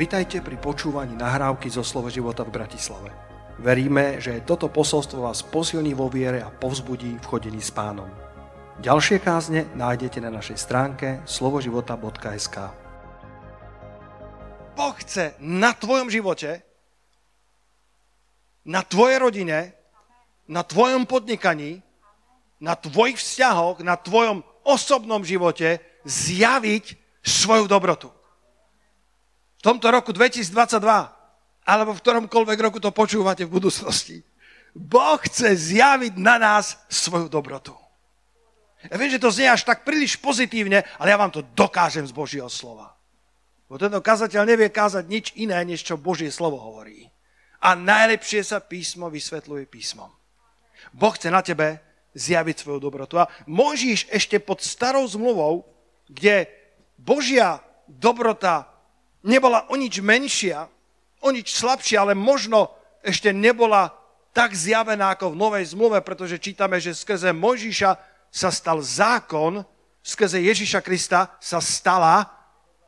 Vitajte pri počúvaní nahrávky zo Slovo života v Bratislave. Veríme, že toto posolstvo vás posilní vo viere a povzbudí v chodení s pánom. Ďalšie kázne nájdete na našej stránke slovoživota.sk Boh chce na tvojom živote, na tvojej rodine, na tvojom podnikaní, na tvojich vzťahoch, na tvojom osobnom živote zjaviť svoju dobrotu v tomto roku 2022, alebo v ktoromkoľvek roku to počúvate v budúcnosti, Boh chce zjaviť na nás svoju dobrotu. Ja viem, že to znie až tak príliš pozitívne, ale ja vám to dokážem z Božieho slova. Bo tento kazateľ nevie kázať nič iné, než čo Božie slovo hovorí. A najlepšie sa písmo vysvetľuje písmom. Boh chce na tebe zjaviť svoju dobrotu. A môžeš ešte pod starou zmluvou, kde Božia dobrota nebola o nič menšia, o nič slabšia, ale možno ešte nebola tak zjavená ako v Novej zmluve, pretože čítame, že skrze Mojžiša sa stal zákon, skrze Ježiša Krista sa stala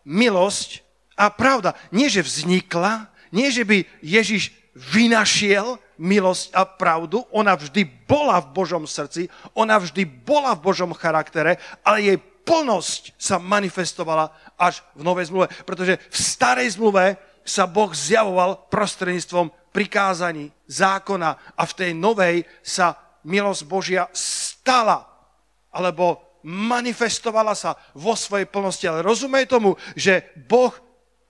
milosť a pravda. Nie, že vznikla, nie, že by Ježiš vynašiel milosť a pravdu, ona vždy bola v Božom srdci, ona vždy bola v Božom charaktere, ale jej plnosť sa manifestovala až v Novej zmluve. Pretože v starej zmluve sa Boh zjavoval prostredníctvom prikázaní, zákona a v tej novej sa milosť Božia stala, alebo manifestovala sa vo svojej plnosti. Ale rozumej tomu, že Boh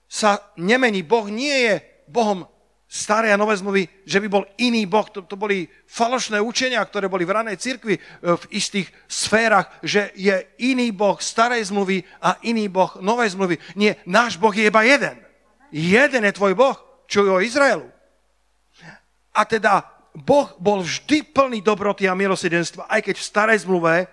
sa nemení. Boh nie je Bohom staré a nové zmluvy, že by bol iný Boh. To, to boli falošné učenia, ktoré boli v ranej cirkvi e, v istých sférach, že je iný Boh starej zmluvy a iný Boh novej zmluvy. Nie, náš Boh je iba jeden. Jeden je tvoj Boh, čo je o Izraelu. A teda Boh bol vždy plný dobroty a milosedenstva, aj keď v starej zmluve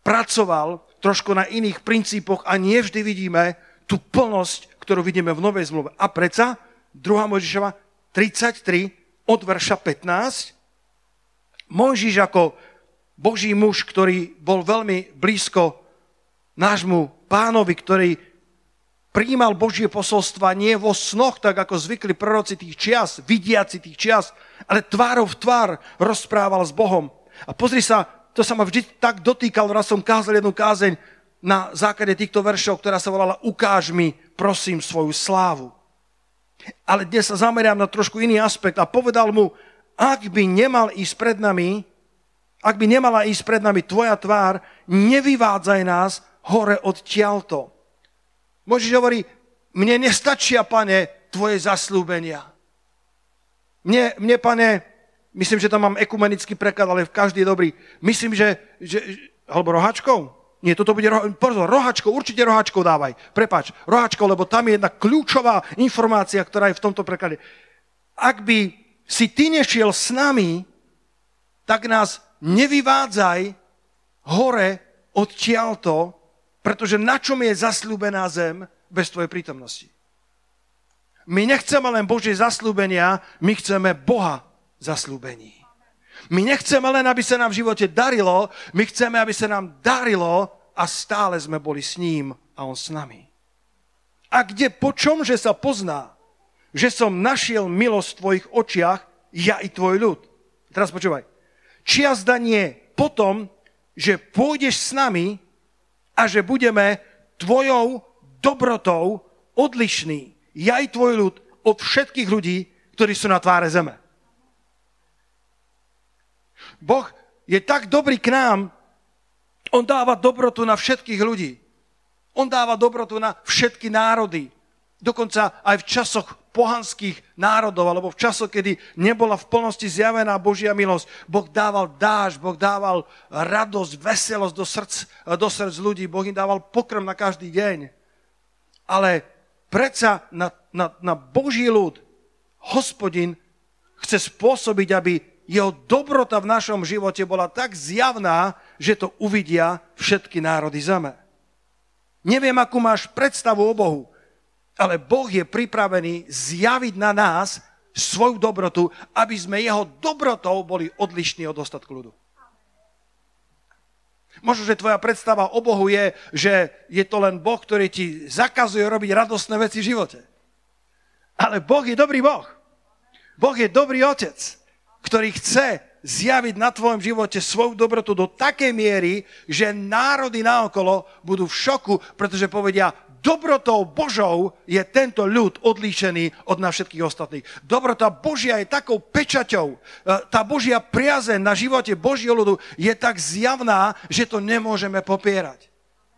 pracoval trošku na iných princípoch a nie vždy vidíme tú plnosť, ktorú vidíme v novej zmluve. A predsa 2. Mojžišova 33 od verša 15. Mojžiš ako Boží muž, ktorý bol veľmi blízko nášmu pánovi, ktorý prijímal Božie posolstva nie vo snoch, tak ako zvykli proroci tých čias, vidiaci tých čias, ale tvárov v tvár rozprával s Bohom. A pozri sa, to sa ma vždy tak dotýkalo, raz som kázal jednu kázeň na základe týchto veršov, ktorá sa volala Ukáž mi, prosím, svoju slávu. Ale dnes sa zameriam na trošku iný aspekt a povedal mu, ak by nemal ísť pred nami, ak by nemala ísť pred nami tvoja tvár, nevyvádzaj nás hore od tialto. Môžeš hovorí, mne nestačia, pane, tvoje zaslúbenia. Mne, mne, pane, myslím, že tam mám ekumenický preklad, ale každý je dobrý. Myslím, že, že alebo rohačkou, nie, toto bude pozor, rohačkou, určite rohačkou dávaj. Prepač, rohačkou, lebo tam je jedna kľúčová informácia, ktorá je v tomto preklade. Ak by si ty nešiel s nami, tak nás nevyvádzaj hore odtiaľto, pretože na čom je zasľúbená zem bez tvojej prítomnosti? My nechceme len Božie zaslúbenia, my chceme Boha zaslúbení. My nechceme len, aby sa nám v živote darilo, my chceme, aby sa nám darilo a stále sme boli s ním a on s nami. A kde, po čom, že sa pozná, že som našiel milosť v tvojich očiach, ja i tvoj ľud. Teraz počúvaj. Čiazda nie potom, že pôjdeš s nami a že budeme tvojou dobrotou odlišní, ja i tvoj ľud, od všetkých ľudí, ktorí sú na tváre zeme. Boh je tak dobrý k nám, on dáva dobrotu na všetkých ľudí. On dáva dobrotu na všetky národy. Dokonca aj v časoch pohanských národov, alebo v časoch, kedy nebola v plnosti zjavená Božia milosť. Boh dával dáž, Boh dával radosť, veselosť do srdc, do srdc ľudí. Boh im dával pokrm na každý deň. Ale predsa na, na, na Boží ľud hospodin chce spôsobiť, aby jeho dobrota v našom živote bola tak zjavná, že to uvidia všetky národy zeme. Neviem, akú máš predstavu o Bohu, ale Boh je pripravený zjaviť na nás svoju dobrotu, aby sme jeho dobrotou boli odlišní od ostatku ľudu. Možno, že tvoja predstava o Bohu je, že je to len Boh, ktorý ti zakazuje robiť radostné veci v živote. Ale Boh je dobrý Boh. Boh je dobrý otec, ktorý chce zjaviť na tvojom živote svoju dobrotu do takej miery, že národy naokolo budú v šoku, pretože povedia, dobrotou Božou je tento ľud odlíšený od nás všetkých ostatných. Dobrota Božia je takou pečaťou. E, tá Božia priazeň na živote Božieho ľudu je tak zjavná, že to nemôžeme popierať.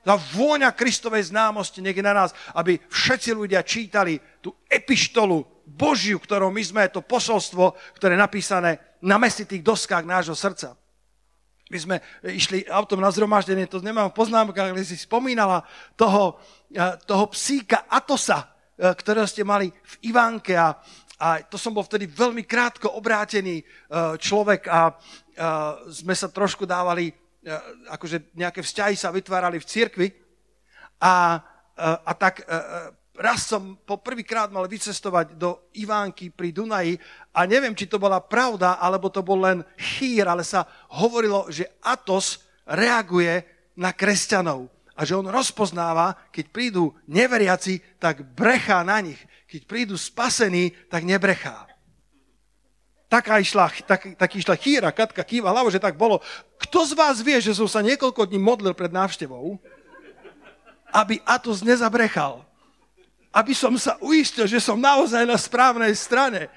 Tá vôňa Kristovej známosti je na nás, aby všetci ľudia čítali tú epištolu Božiu, ktorou my sme, to posolstvo, ktoré je napísané na mesitých doskách nášho srdca. My sme išli autom na zhromaždenie, to nemám v poznámkach, ale si spomínala toho, eh, toho psíka Atosa, eh, ktorého ste mali v Ivánke a, a to som bol vtedy veľmi krátko obrátený eh, človek a, a sme sa trošku dávali akože nejaké vzťahy sa vytvárali v cirkvi a, a, a tak raz som po prvýkrát mal vycestovať do Ivánky pri Dunaji a neviem, či to bola pravda, alebo to bol len chýr, ale sa hovorilo, že Atos reaguje na kresťanov a že on rozpoznáva, keď prídu neveriaci, tak brechá na nich. Keď prídu spasení, tak nebrechá taká išla, tak, taký išla chýra, Katka kýva hlavo, že tak bolo. Kto z vás vie, že som sa niekoľko dní modlil pred návštevou, aby Atos nezabrechal? Aby som sa uistil, že som naozaj na správnej strane.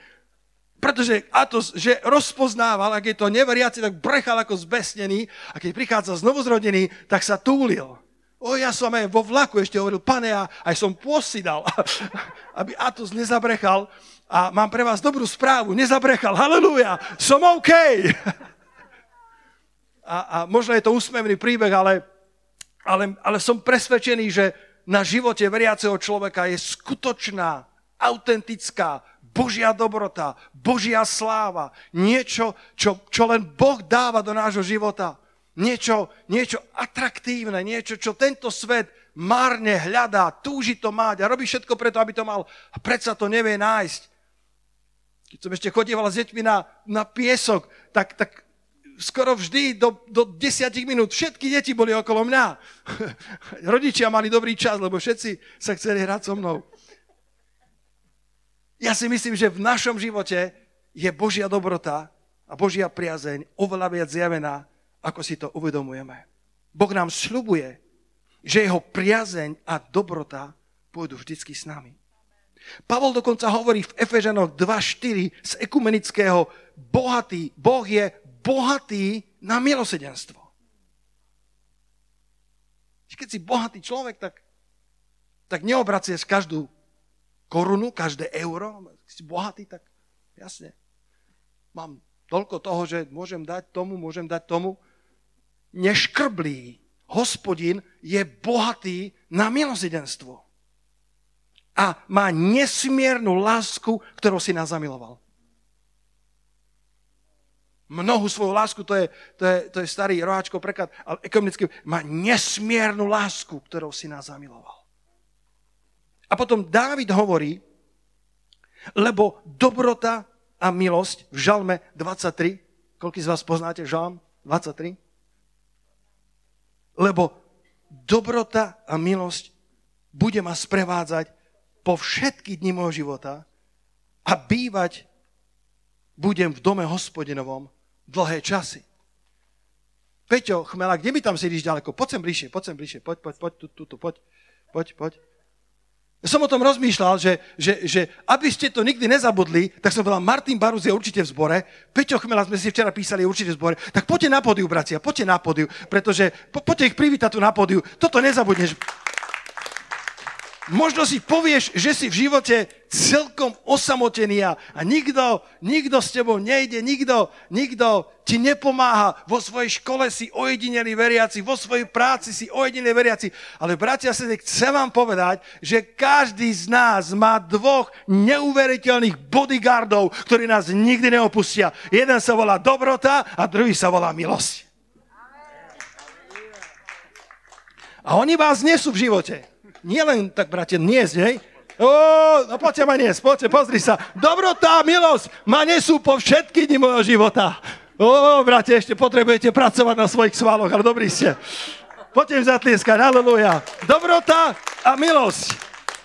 Pretože Atos, že rozpoznával, ak je to neveriaci, tak brechal ako zbesnený a keď prichádza znovu zrodený, tak sa túlil. O, ja som aj vo vlaku ešte hovoril, pane, ja aj som posidal, aby Atos nezabrechal. A mám pre vás dobrú správu, nezabrechal, halleluja, som OK. A, a možno je to úsmevný príbeh, ale, ale, ale som presvedčený, že na živote veriaceho človeka je skutočná, autentická, Božia dobrota, Božia sláva, niečo, čo, čo len Boh dáva do nášho života. Niečo, niečo atraktívne, niečo, čo tento svet márne hľadá, túži to mať a robí všetko preto, aby to mal a predsa to nevie nájsť. Keď som ešte chodieval s deťmi na, na piesok, tak, tak skoro vždy do, do desiatich minút všetky deti boli okolo mňa. Rodičia mali dobrý čas, lebo všetci sa chceli hrať so mnou. Ja si myslím, že v našom živote je Božia dobrota a Božia priazeň oveľa viac zjavená, ako si to uvedomujeme. Boh nám sľubuje, že jeho priazeň a dobrota pôjdu vždycky s nami. Pavol dokonca hovorí v Efežanoch 2.4 z ekumenického bohatý, Boh je bohatý na milosedenstvo. Keď si bohatý človek, tak, tak neobracieš každú korunu, každé euro. Keď si bohatý, tak jasne. Mám toľko toho, že môžem dať tomu, môžem dať tomu. Neškrblý hospodin je bohatý na milosedenstvo a má nesmiernu lásku, ktorou si nás zamiloval. Mnohu svoju lásku, to je, to je, to je starý roháčkov preklad, ale ekonomicky má nesmiernu lásku, ktorou si nás zamiloval. A potom Dávid hovorí, lebo dobrota a milosť v Žalme 23, koľký z vás poznáte Žalm 23? Lebo dobrota a milosť bude ma sprevádzať po všetky dni môjho života a bývať budem v dome hospodinovom dlhé časy. Peťo, chmela, kde mi tam sedíš ďaleko? Poď sem bližšie, poď sem bližšie, poď, poď, poď, tu, tu, tu, poď, poď, poď. Ja som o tom rozmýšľal, že, že, že aby ste to nikdy nezabudli, tak som povedal, Martin Barus je určite v zbore, Peťo Chmela sme si včera písali, je určite v zbore, tak poďte na podiu, bratia, poďte na podiu, pretože po, poďte ich privítať tu na podiu, toto nezabudneš. Možno si povieš, že si v živote celkom osamotený a, nikto, nikto s tebou nejde, nikto, nikto ti nepomáha. Vo svojej škole si ojedineli veriaci, vo svojej práci si ojedineli veriaci. Ale bratia, sa chcem vám povedať, že každý z nás má dvoch neuveriteľných bodyguardov, ktorí nás nikdy neopustia. Jeden sa volá dobrota a druhý sa volá milosť. A oni vás nesú v živote nie len tak, bratia, niesť, hej? Ó, no poďte ma niesť, poďte, pozri sa. Dobrotá, milosť ma nesú po všetky dni mojho života. Ó, bratia, ešte potrebujete pracovať na svojich svaloch, ale dobrý ste. Poďte zatlieskať, aleluja. Dobrota a milosť.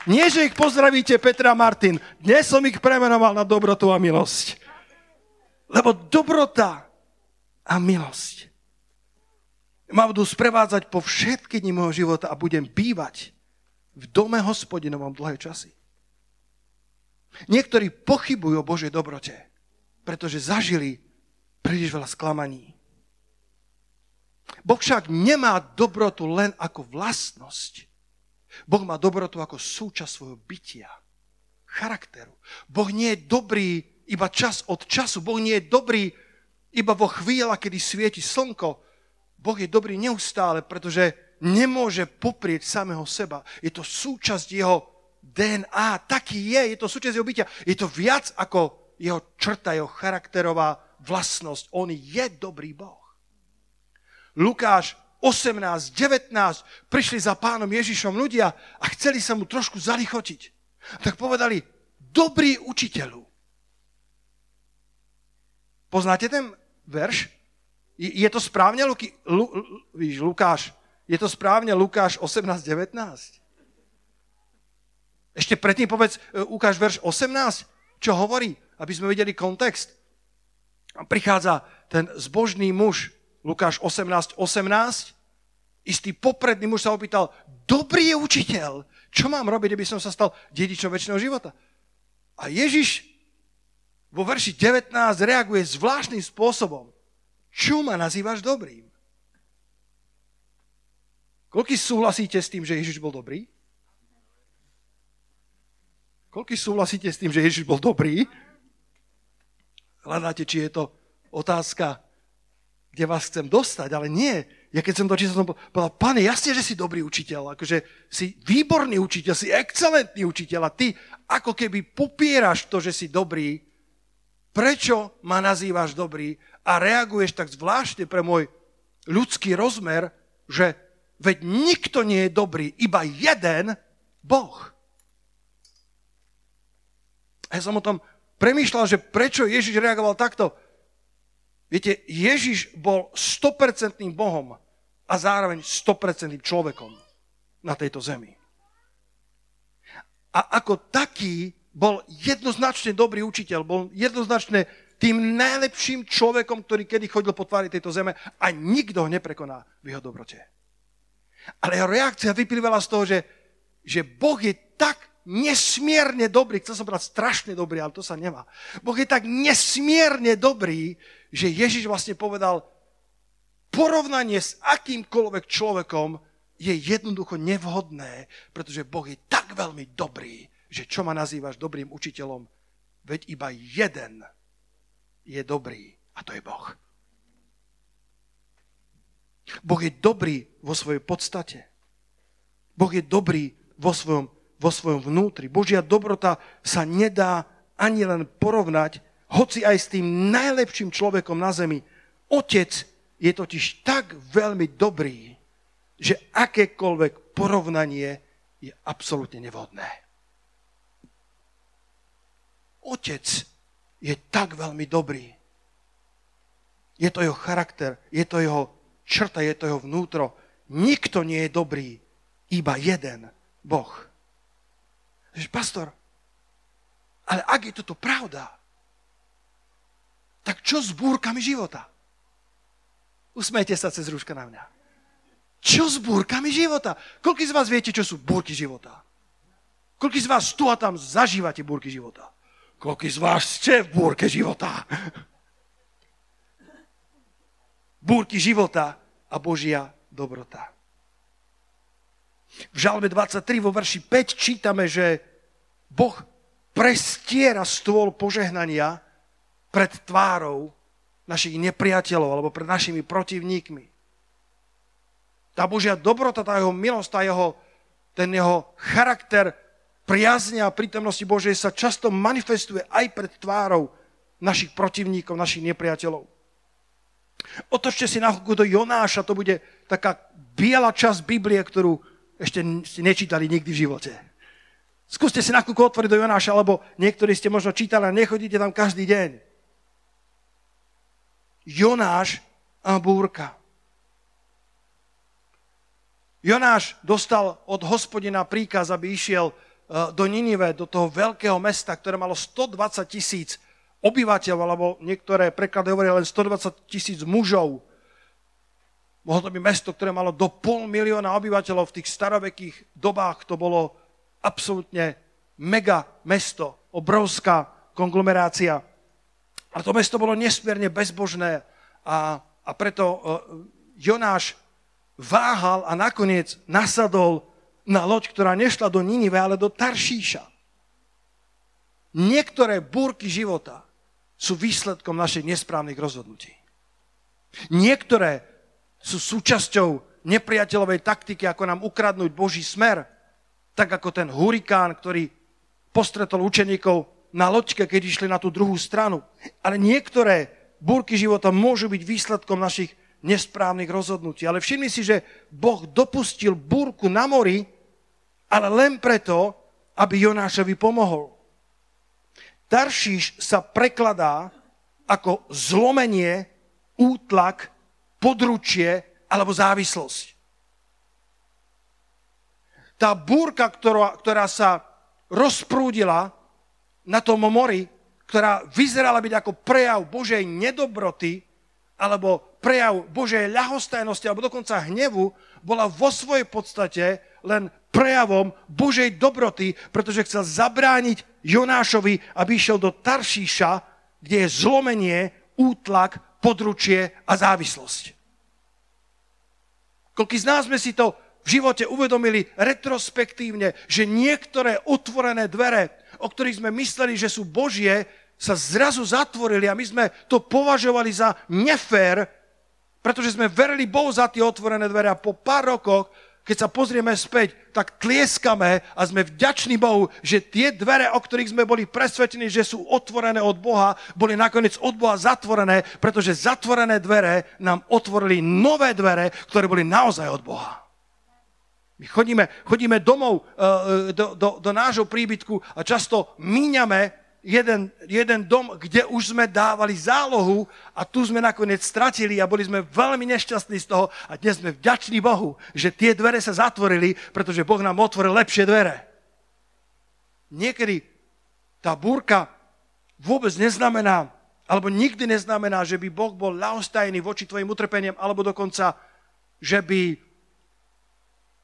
Nie, že ich pozdravíte, Petra Martin. Dnes som ich premenoval na dobrotu a milosť. Lebo dobrota a milosť ma budú sprevádzať po všetky dni môjho života a budem bývať v dome hospodinovom dlhé časy. Niektorí pochybujú o Božej dobrote, pretože zažili príliš veľa sklamaní. Boh však nemá dobrotu len ako vlastnosť. Boh má dobrotu ako súčasť svojho bytia, charakteru. Boh nie je dobrý iba čas od času. Boh nie je dobrý iba vo chvíľa, kedy svieti slnko. Boh je dobrý neustále, pretože nemôže poprieť samého seba. Je to súčasť jeho DNA. Taký je, je to súčasť jeho bytia. Je to viac ako jeho črta, jeho charakterová vlastnosť. On je dobrý Boh. Lukáš 18, 19 prišli za pánom Ježišom ľudia a chceli sa mu trošku zalichotiť. Tak povedali, dobrý učiteľu. Poznáte ten verš? Je to správne, Luky, Lu, víš, Lukáš? Je to správne Lukáš 18, 19? Ešte predtým povedz, e, ukáž verš 18, čo hovorí, aby sme videli kontext. Prichádza ten zbožný muž, Lukáš 18, 18, istý popredný muž sa opýtal, dobrý je učiteľ, čo mám robiť, aby som sa stal dedičom väčšného života? A Ježiš vo verši 19 reaguje zvláštnym spôsobom. Čo ma nazývaš dobrým? Koľký súhlasíte s tým, že Ježiš bol dobrý? Koľký súhlasíte s tým, že Ježiš bol dobrý? Hľadáte, či je to otázka, kde vás chcem dostať, ale nie. Ja keď som to čítal, som povedal, pane, jasne, že si dobrý učiteľ, akože si výborný učiteľ, si excelentný učiteľ a ty ako keby popieraš to, že si dobrý, prečo ma nazývaš dobrý a reaguješ tak zvláštne pre môj ľudský rozmer, že veď nikto nie je dobrý, iba jeden Boh. A ja som o tom premýšľal, že prečo Ježiš reagoval takto. Viete, Ježiš bol 100% Bohom a zároveň 100% človekom na tejto zemi. A ako taký bol jednoznačne dobrý učiteľ, bol jednoznačne tým najlepším človekom, ktorý kedy chodil po tvári tejto zeme a nikto ho neprekoná v jeho dobrote. Ale jeho reakcia vyplývala z toho, že, že Boh je tak nesmierne dobrý, chcel som povedať strašne dobrý, ale to sa nemá. Boh je tak nesmierne dobrý, že Ježiš vlastne povedal, porovnanie s akýmkoľvek človekom je jednoducho nevhodné, pretože Boh je tak veľmi dobrý, že čo ma nazývaš dobrým učiteľom, veď iba jeden je dobrý a to je Boh. Boh je dobrý vo svojej podstate. Boh je dobrý vo svojom, vo svojom vnútri. Božia dobrota sa nedá ani len porovnať, hoci aj s tým najlepším človekom na zemi. Otec je totiž tak veľmi dobrý, že akékoľvek porovnanie je absolútne nevhodné. Otec je tak veľmi dobrý. Je to jeho charakter, je to jeho črta, je to jeho vnútro. Nikto nie je dobrý, iba jeden Boh. Že pastor, ale ak je toto pravda, tak čo s búrkami života? Usmejte sa cez rúška na mňa. Čo s búrkami života? Koľko z vás viete, čo sú búrky života? Koľko z vás tu a tam zažívate búrky života? Koľko z vás ste v búrke života? Búrky života a Božia dobrota. V žalme 23 vo verši 5 čítame, že Boh prestiera stôl požehnania pred tvárou našich nepriateľov alebo pred našimi protivníkmi. Tá Božia dobrota, tá jeho milosť, tá jeho, ten jeho charakter priazne a prítomnosti Božej sa často manifestuje aj pred tvárou našich protivníkov, našich nepriateľov. Otočte si na do Jonáša, to bude taká biela časť Biblie, ktorú ešte ste nečítali nikdy v živote. Skúste si na otvoriť do Jonáša, alebo niektorí ste možno čítali a nechodíte tam každý deň. Jonáš a búrka. Jonáš dostal od hospodina príkaz, aby išiel do Ninive, do toho veľkého mesta, ktoré malo 120 tisíc obyvateľov, alebo niektoré preklady hovoria len 120 tisíc mužov. Mohlo to byť mesto, ktoré malo do pol milióna obyvateľov v tých starovekých dobách. To bolo absolútne mega mesto, obrovská konglomerácia. A to mesto bolo nesmierne bezbožné a, a preto uh, Jonáš váhal a nakoniec nasadol na loď, ktorá nešla do Ninive, ale do Taršíša. Niektoré búrky života sú výsledkom našich nesprávnych rozhodnutí. Niektoré sú súčasťou nepriateľovej taktiky, ako nám ukradnúť Boží smer, tak ako ten hurikán, ktorý postretol učeníkov na loďke, keď išli na tú druhú stranu. Ale niektoré búrky života môžu byť výsledkom našich nesprávnych rozhodnutí. Ale všimni si, že Boh dopustil búrku na mori, ale len preto, aby Jonášovi pomohol. Taršíš sa prekladá ako zlomenie, útlak, područie alebo závislosť. Tá búrka, ktorá, ktorá sa rozprúdila na tom mori, ktorá vyzerala byť ako prejav Božej nedobroty alebo prejav Božej ľahostajnosti alebo dokonca hnevu, bola vo svojej podstate len prejavom Božej dobroty, pretože chcel zabrániť Jonášovi, aby išiel do Taršíša, kde je zlomenie, útlak, područie a závislosť. Koľký z nás sme si to v živote uvedomili retrospektívne, že niektoré otvorené dvere, o ktorých sme mysleli, že sú Božie, sa zrazu zatvorili a my sme to považovali za nefér, pretože sme verili Bohu za tie otvorené dvere a po pár rokoch keď sa pozrieme späť, tak tlieskame a sme vďační Bohu, že tie dvere, o ktorých sme boli presvedčení, že sú otvorené od Boha, boli nakoniec od Boha zatvorené, pretože zatvorené dvere nám otvorili nové dvere, ktoré boli naozaj od Boha. My chodíme, chodíme domov uh, do, do, do nášho príbytku a často míňame jeden, jeden dom, kde už sme dávali zálohu a tu sme nakoniec stratili a boli sme veľmi nešťastní z toho a dnes sme vďační Bohu, že tie dvere sa zatvorili, pretože Boh nám otvoril lepšie dvere. Niekedy tá búrka vôbec neznamená, alebo nikdy neznamená, že by Boh bol ľahostajný voči tvojim utrpeniam, alebo dokonca, že by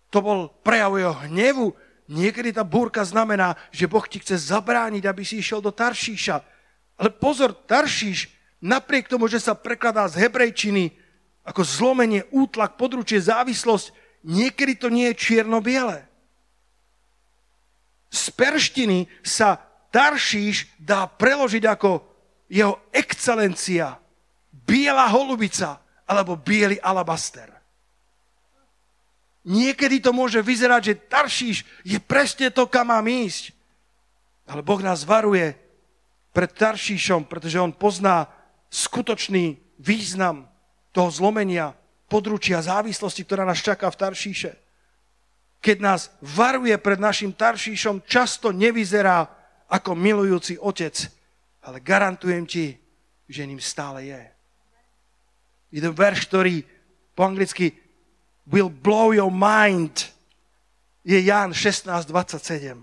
to bol prejav jeho hnevu, Niekedy tá búrka znamená, že Boh ti chce zabrániť, aby si išiel do Taršíša. Ale pozor, Taršíš, napriek tomu, že sa prekladá z hebrejčiny ako zlomenie, útlak, područie, závislosť, niekedy to nie je čierno-biele. Z perštiny sa Taršíš dá preložiť ako jeho excelencia, biela holubica alebo biely alabaster. Niekedy to môže vyzerať, že Taršíš je presne to, kam mám ísť. Ale Boh nás varuje pred Taršíšom, pretože on pozná skutočný význam toho zlomenia, područia závislosti, ktorá nás čaká v Taršíše. Keď nás varuje pred našim Taršíšom, často nevyzerá ako milujúci otec, ale garantujem ti, že ním stále je. Jeden verš, ktorý po anglicky will blow your mind, je Ján 16.27.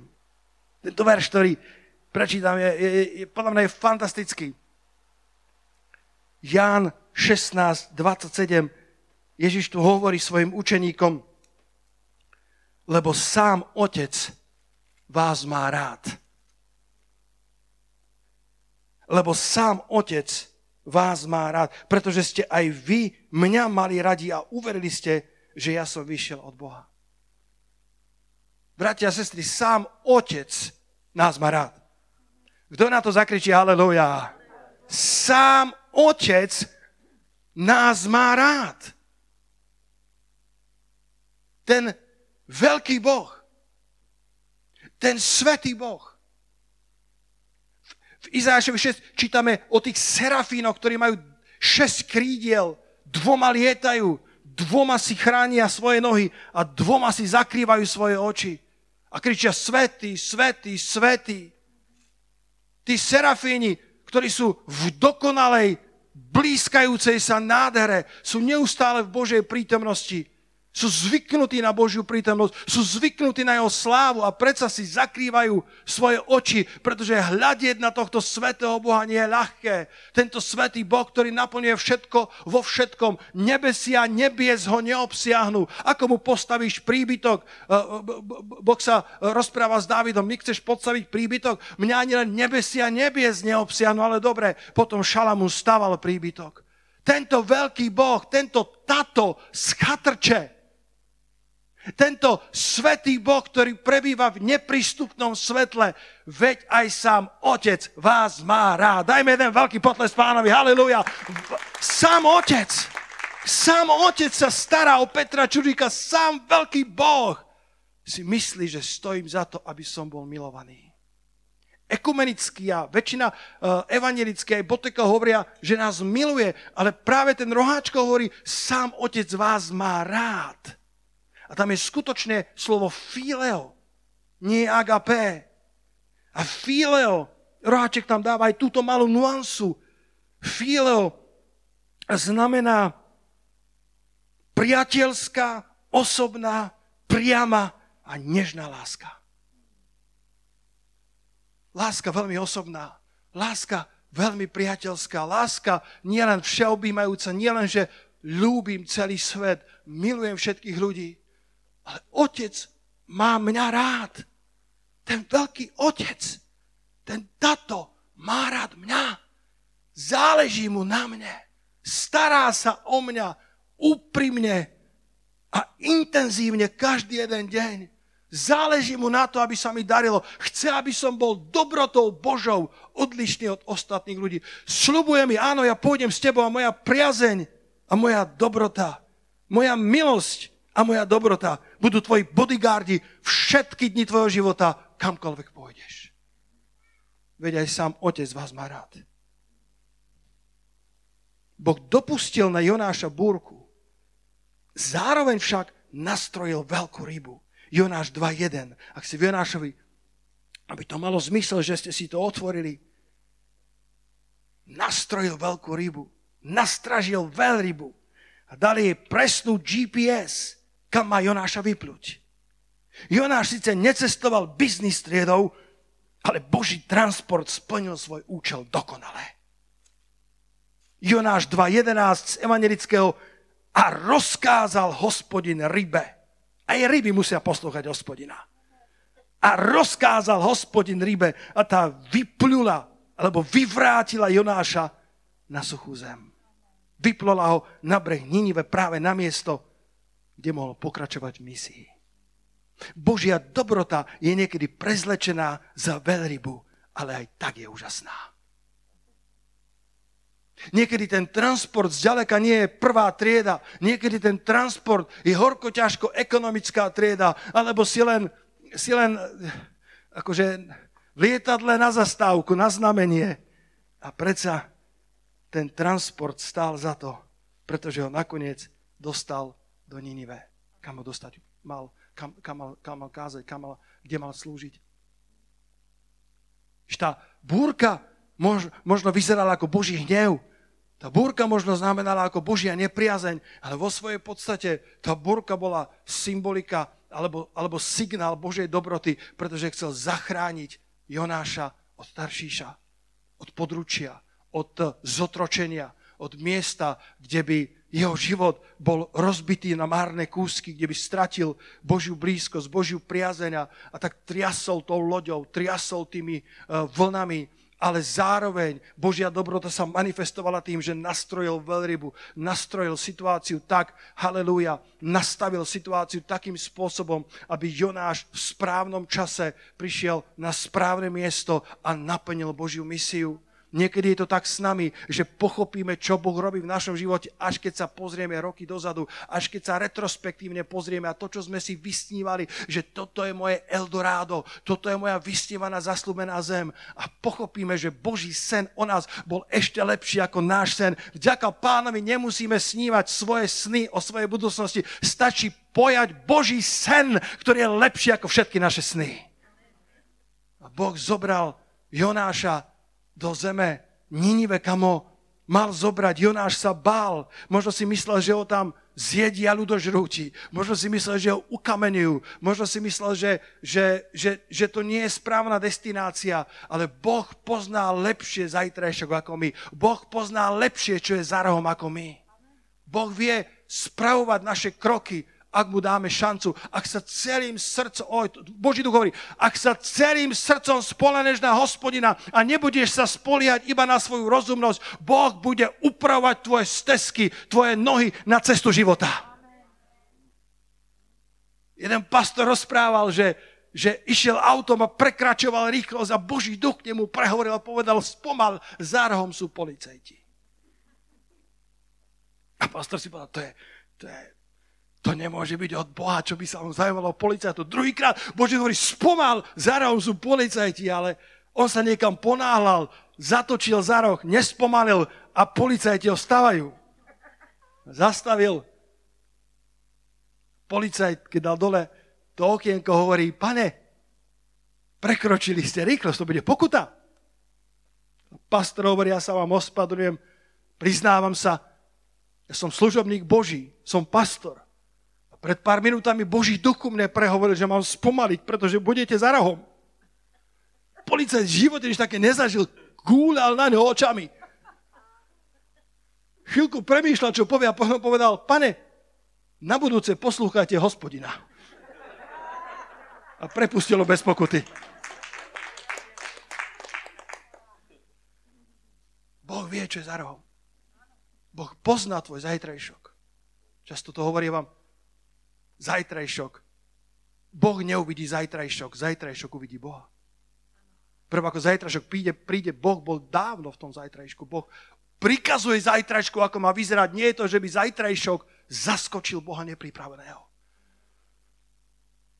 Tento verš, ktorý prečítam, je, je, je, podľa mňa je fantastický. Ján 16.27. Ježiš tu hovorí svojim učeníkom, lebo sám Otec vás má rád. Lebo sám Otec vás má rád, pretože ste aj vy mňa mali radi a uverili ste, že ja som vyšiel od Boha. Bratia a sestry, sám Otec nás má rád. Kto na to zakričí haleluja? Sám Otec nás má rád. Ten veľký Boh, ten svetý Boh. V Izášovi 6 čítame o tých serafínoch, ktorí majú šesť krídiel, dvoma lietajú, dvoma si chránia svoje nohy a dvoma si zakrývajú svoje oči. A kričia svetý, svetý, svetý. Tí serafíni, ktorí sú v dokonalej, blízkajúcej sa nádhere, sú neustále v Božej prítomnosti. Sú zvyknutí na Božiu prítomnosť, sú zvyknutí na jeho slávu a predsa si zakrývajú svoje oči, pretože hľadieť na tohto svetého Boha nie je ľahké. Tento svetý Boh, ktorý naplňuje všetko vo všetkom, nebesia, nebies ho neobsiahnu. Ako mu postavíš príbytok? E, boh sa rozpráva s Dávidom, my chceš podstaviť príbytok? Mňa ani len nebesia, nebies neobsiahnu, ale dobre, potom Šalamún staval príbytok. Tento veľký Boh, tento tato z chatrče, tento svetý Boh, ktorý prebýva v neprístupnom svetle, veď aj sám Otec vás má rád. Dajme jeden veľký potles pánovi, haleluja. Sám Otec, sám Otec sa stará o Petra Čudíka, sám veľký Boh si myslí, že stojím za to, aby som bol milovaný. Ekumenický a väčšina uh, evangelické aj Boteka hovoria, že nás miluje, ale práve ten roháčko hovorí, sám Otec vás má rád. A tam je skutočne slovo fileo, nie agapé. A fileo, Roháček tam dáva aj túto malú nuansu. Fileo znamená priateľská, osobná, priama a nežná láska. Láska veľmi osobná, láska veľmi priateľská, láska nielen všeobjímajúca, nielen, že ľúbim celý svet, milujem všetkých ľudí, ale otec má mňa rád. Ten veľký otec, ten tato má rád mňa. Záleží mu na mne. Stará sa o mňa úprimne a intenzívne každý jeden deň. Záleží mu na to, aby sa mi darilo. Chce, aby som bol dobrotou Božou odlišný od ostatných ľudí. Sľubuje mi, áno, ja pôjdem s tebou a moja priazeň a moja dobrota, moja milosť a moja dobrota budú tvoji bodyguardi všetky dni tvojho života, kamkoľvek pôjdeš. Veď aj sám otec vás má rád. Boh dopustil na Jonáša búrku, zároveň však nastrojil veľkú rybu. Jonáš 2.1. Ak si v Jonášovi, aby to malo zmysel, že ste si to otvorili, nastrojil veľkú rybu, nastražil veľrybu a dali jej presnú GPS, kam má Jonáša vyplúť. Jonáš síce necestoval biznis triedou, ale Boží transport splnil svoj účel dokonale. Jonáš 2.11 z evangelického a rozkázal hospodin rybe. Aj ryby musia poslúchať hospodina. A rozkázal hospodin rybe a tá vyplula, alebo vyvrátila Jonáša na suchú zem. Vyplula ho na breh Ninive práve na miesto, kde mohol pokračovať v misii. Božia dobrota je niekedy prezlečená za veľrybu, ale aj tak je úžasná. Niekedy ten transport zďaleka nie je prvá trieda, niekedy ten transport je horko ťažko ekonomická trieda, alebo si len, si len akože v lietadle na zastávku, na znamenie. A predsa ten transport stál za to, pretože ho nakoniec dostal do Ninive, kam ho dostať mal, kam, kam, mal, kam mal kázať, kam mal, kde mal slúžiť. Tá búrka mož, možno vyzerala ako Boží hnev, tá búrka možno znamenala ako Božia nepriazeň, ale vo svojej podstate tá búrka bola symbolika alebo, alebo signál Božej dobroty, pretože chcel zachrániť Jonáša od Taršíša, od područia, od zotročenia, od miesta, kde by jeho život bol rozbitý na márne kúsky, kde by stratil Božiu blízkosť, Božiu priazeň a tak triasol tou loďou, triasol tými uh, vlnami, ale zároveň Božia dobrota sa manifestovala tým, že nastrojil veľrybu, nastrojil situáciu tak, halleluja, nastavil situáciu takým spôsobom, aby Jonáš v správnom čase prišiel na správne miesto a naplnil Božiu misiu. Niekedy je to tak s nami, že pochopíme, čo Boh robí v našom živote, až keď sa pozrieme roky dozadu, až keď sa retrospektívne pozrieme a to, čo sme si vysnívali, že toto je moje Eldorado, toto je moja vysnívaná zaslúbená zem a pochopíme, že Boží sen o nás bol ešte lepší ako náš sen. Vďaka pánovi nemusíme snívať svoje sny o svojej budúcnosti. Stačí pojať Boží sen, ktorý je lepší ako všetky naše sny. A Boh zobral Jonáša do zeme Ninive, kam ho mal zobrať. Jonáš sa bál. Možno si myslel, že ho tam zjedia ľudožrúti. Možno si myslel, že ho ukamenujú. Možno si myslel, že, že, že, že to nie je správna destinácia. Ale Boh pozná lepšie zajtrajšok ako my. Boh pozná lepšie, čo je za rohom ako my. Boh vie spravovať naše kroky ak mu dáme šancu, ak sa celým srdcom, oj, Boží duch hovorí, ak sa celým srdcom spoleneš na hospodina a nebudeš sa spoliať iba na svoju rozumnosť, Boh bude upravovať tvoje stezky, tvoje nohy na cestu života. Jeden pastor rozprával, že, že išiel autom a prekračoval rýchlosť a Boží duch k nemu prehovoril a povedal, spomal, za rohom sú policajti. A pastor si povedal, to je, to je, to nemôže byť od Boha, čo by sa on zaujímalo policajtu. Druhýkrát Bože hovorí, spomal, za rohom sú policajti, ale on sa niekam ponáhľal, zatočil za roh, nespomalil a policajti ho stavajú. Zastavil. Policajt, keď dal dole to okienko, hovorí, pane, prekročili ste rýchlosť, to bude pokuta. Pastor hovorí, ja sa vám ospadrujem, priznávam sa, ja som služobník Boží, som pastor. Pred pár minútami Boží duch mne prehovoril, že mám spomaliť, pretože budete za rohom. Policajt v živote nič také nezažil, gúľal na ňo očami. Chvíľku premýšľal, čo povie a potom povedal, pane, na budúce poslúchajte hospodina. A prepustilo bez pokuty. Boh vie, čo je za rohom. Boh pozná tvoj zajtrajšok. Často to hovorí vám, zajtrajšok. Boh neuvidí zajtrajšok, zajtrajšok uvidí Boha. Prv ako zajtrajšok príde, príde, Boh bol dávno v tom zajtrajšku. Boh prikazuje zajtrajšku, ako má vyzerať. Nie je to, že by zajtrajšok zaskočil Boha nepripraveného.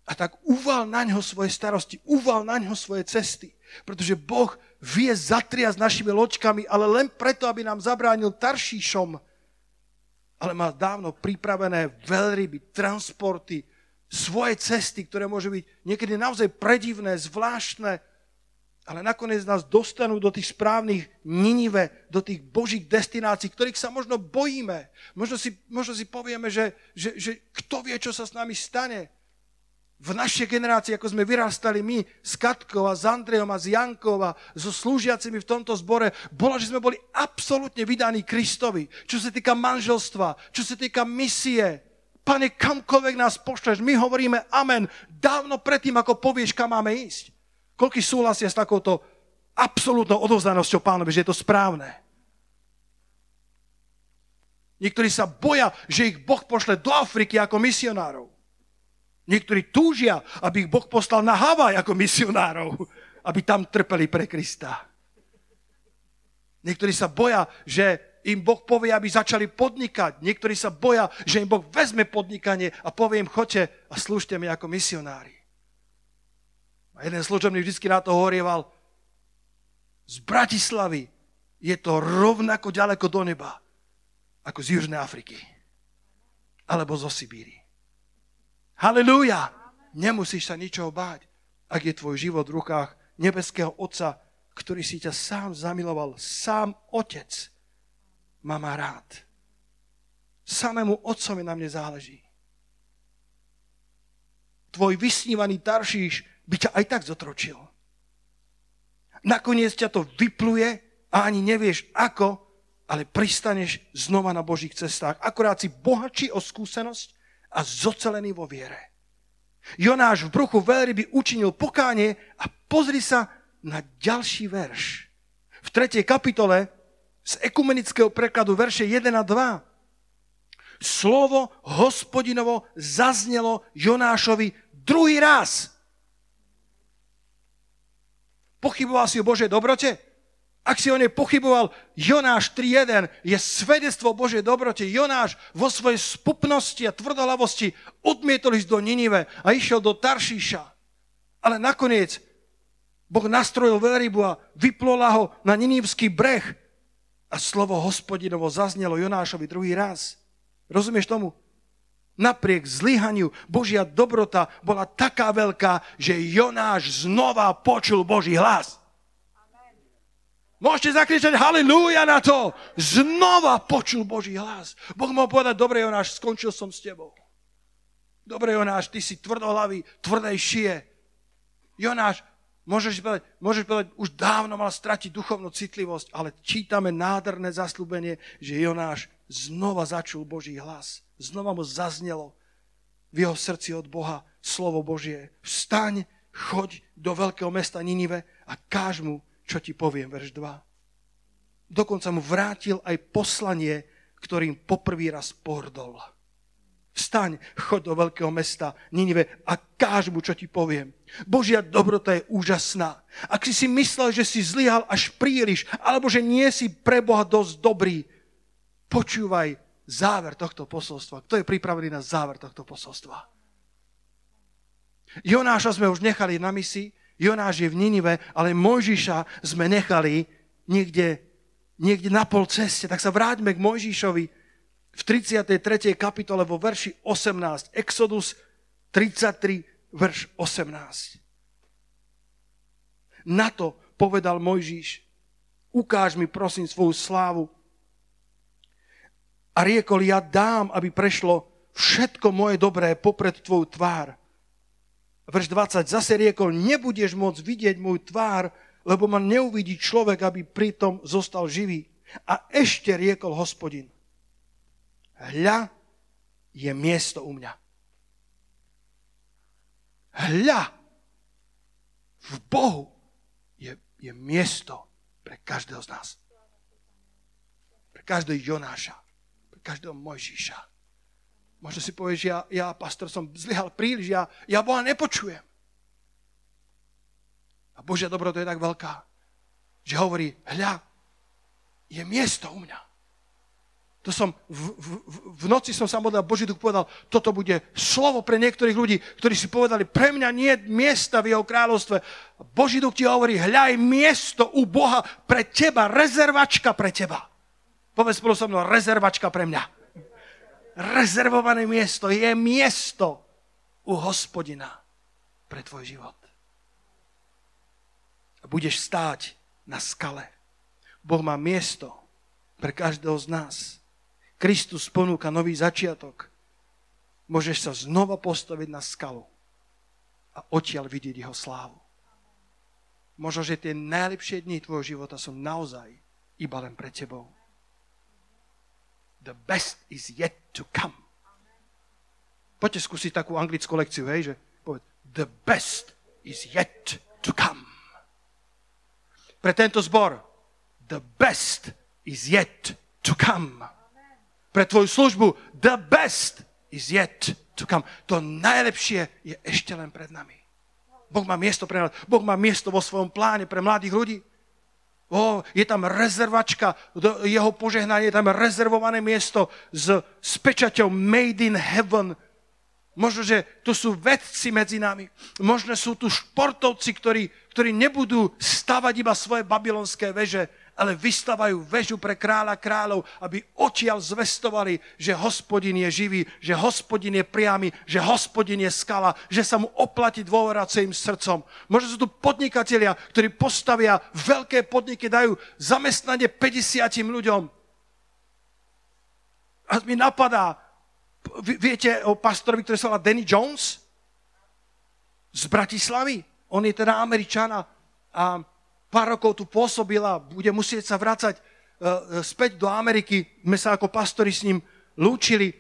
A tak uval na ňo svoje starosti, uval na ňo svoje cesty. Pretože Boh vie zatriať s našimi loďkami, ale len preto, aby nám zabránil Taršíšom, ale má dávno pripravené veľryby, transporty, svoje cesty, ktoré môžu byť niekedy naozaj predivné, zvláštne, ale nakoniec nás dostanú do tých správnych Ninive, do tých božích destinácií, ktorých sa možno bojíme. Možno si, možno si povieme, že, že, že kto vie, čo sa s nami stane v našej generácii, ako sme vyrastali my s Katkou a s Andrejom a s Jankou a so slúžiacimi v tomto zbore, bolo, že sme boli absolútne vydaní Kristovi. Čo sa týka manželstva, čo sa týka misie. Pane, kamkoľvek nás pošleš, my hovoríme amen dávno predtým, ako povieš, kam máme ísť. Koľký súhlasia s takouto absolútnou odovzdanosťou pánovi, že je to správne. Niektorí sa boja, že ich Boh pošle do Afriky ako misionárov. Niektorí túžia, aby ich Boh poslal na Havaj ako misionárov, aby tam trpeli pre Krista. Niektorí sa boja, že im Boh povie, aby začali podnikať. Niektorí sa boja, že im Boh vezme podnikanie a povie im, choďte a slúžte mi ako misionári. A jeden služobný vždy na to horieval, z Bratislavy je to rovnako ďaleko do neba, ako z Južnej Afriky. Alebo zo Sibíry. Halelúja! Nemusíš sa ničoho báť, ak je tvoj život v rukách nebeského Otca, ktorý si ťa sám zamiloval. Sám Otec ma rád. Samému Otcovi na mne záleží. Tvoj vysnívaný Taršíš by ťa aj tak zotročil. Nakoniec ťa to vypluje a ani nevieš ako, ale pristaneš znova na Božích cestách. Akorát si bohatší o skúsenosť a zocelený vo viere. Jonáš v bruchu veľryby učinil pokánie a pozri sa na ďalší verš. V 3. kapitole z ekumenického prekladu verše 1 a 2 slovo hospodinovo zaznelo Jonášovi druhý raz. Pochyboval si o Božej dobrote? Ak si o nej pochyboval, Jonáš 3.1 je svedectvo Božej dobrote. Jonáš vo svojej spupnosti a tvrdolavosti odmietol ísť do Ninive a išiel do Taršíša. Ale nakoniec Boh nastrojil veľrybu a vyplola ho na Ninivský breh a slovo hospodinovo zaznelo Jonášovi druhý raz. Rozumieš tomu? Napriek zlyhaniu Božia dobrota bola taká veľká, že Jonáš znova počul Boží hlas. Môžete zakričať halleluja na to. Znova počul Boží hlas. Boh mohol povedať, dobre Jonáš, skončil som s tebou. Dobre Jonáš, ty si tvrdohlavý, tvrdej šie. Jonáš, môžeš povedať, môžeš povedať, už dávno mal stratiť duchovnú citlivosť, ale čítame nádherné zaslúbenie, že Jonáš znova začul Boží hlas. Znova mu zaznelo v jeho srdci od Boha slovo Božie. Vstaň, choď do veľkého mesta Ninive a káž mu čo ti poviem, verš 2. Dokonca mu vrátil aj poslanie, ktorým poprvý raz pohrdol. Vstaň, choď do veľkého mesta Ninive a káž mu, čo ti poviem. Božia dobrota je úžasná. Ak si si myslel, že si zlyhal až príliš, alebo že nie si pre Boha dosť dobrý, počúvaj záver tohto posolstva. Kto je pripravený na záver tohto posolstva? Jonáša sme už nechali na misi, Jonáš je v Ninive, ale Mojžiša sme nechali niekde, niekde na pol ceste. Tak sa vráťme k Mojžišovi v 33. kapitole vo verši 18. Exodus 33, verš 18. Na to povedal Mojžiš, ukáž mi prosím svoju slávu. A riekol, ja dám, aby prešlo všetko moje dobré popred tvoju tvár Verš 20, zase riekol, nebudeš môcť vidieť môj tvár, lebo ma neuvidí človek, aby pritom zostal živý. A ešte riekol hospodin, hľa je miesto u mňa. Hľa v Bohu je, je miesto pre každého z nás. Pre každého Jonáša, pre každého Mojžíša Možno si povieš, ja, ja pastor, som zlyhal príliš, ja, ja Boha nepočujem. A Božia dobrota je tak veľká, že hovorí, hľa, je miesto u mňa. To som, v, v, v noci som sa modlil, Boží duch povedal, toto bude slovo pre niektorých ľudí, ktorí si povedali, pre mňa nie je miesta v jeho kráľovstve. Boží duch ti hovorí, hľaj miesto u Boha pre teba, rezervačka pre teba. Povedz spolu so mnou, rezervačka pre mňa rezervované miesto, je miesto u hospodina pre tvoj život. A budeš stáť na skale. Boh má miesto pre každého z nás. Kristus ponúka nový začiatok. Môžeš sa znova postaviť na skalu a odtiaľ vidieť jeho slávu. Možno, že tie najlepšie dni tvojho života sú naozaj iba len pre tebou. The best is yet to come. Poďte skúsiť takú anglickú lekciu, hej, že povedz, the best is yet to come. Pre tento zbor, the best is yet to come. Pre tvoju službu, the best is yet to come. To najlepšie je ešte len pred nami. Boh má miesto pre nás. Boh má miesto vo svojom pláne pre mladých ľudí. O, je tam rezervačka, jeho požehnanie, je tam rezervované miesto s, s pečaťou Made in Heaven. Možno, že tu sú vedci medzi nami. Možno sú tu športovci, ktorí, ktorí nebudú stavať iba svoje babylonské veže, ale vystavajú väžu pre kráľa kráľov, aby odtiaľ zvestovali, že hospodin je živý, že hospodin je priamy, že hospodin je skala, že sa mu oplatí dôverať svojim srdcom. Možno sú tu podnikatelia, ktorí postavia veľké podniky, dajú zamestnanie 50 ľuďom. A mi napadá, viete o pastorovi, ktorý sa volá Danny Jones? Z Bratislavy. On je teda Američana a pár rokov tu pôsobila, bude musieť sa vrácať uh, späť do Ameriky. My sa ako pastori s ním lúčili uh,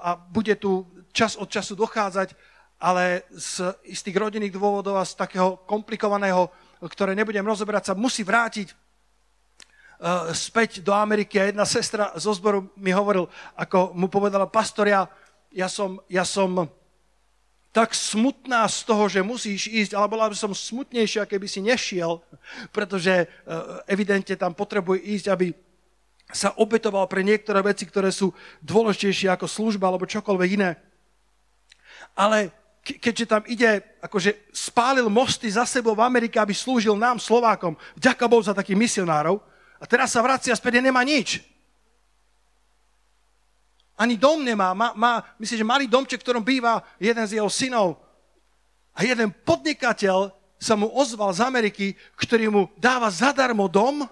a bude tu čas od času dochádzať, ale z istých rodinných dôvodov a z takého komplikovaného, ktoré nebudem rozoberať, sa musí vrátiť späť do Ameriky. A jedna sestra zo zboru mi hovoril, ako mu povedala pastor, ja, ja som, ja som tak smutná z toho, že musíš ísť, ale bola by som smutnejšia, keby si nešiel, pretože e, evidentne tam potrebuje ísť, aby sa obetoval pre niektoré veci, ktoré sú dôležitejšie ako služba alebo čokoľvek iné. Ale keďže tam ide, akože spálil mosty za sebou v Amerike, aby slúžil nám, Slovákom, vďaka Bohu za takých misionárov, a teraz sa vracia späť a nemá nič. Ani dom nemá. Má, má, myslím, že malý domček, v ktorom býva jeden z jeho synov. A jeden podnikateľ sa mu ozval z Ameriky, ktorý mu dáva zadarmo dom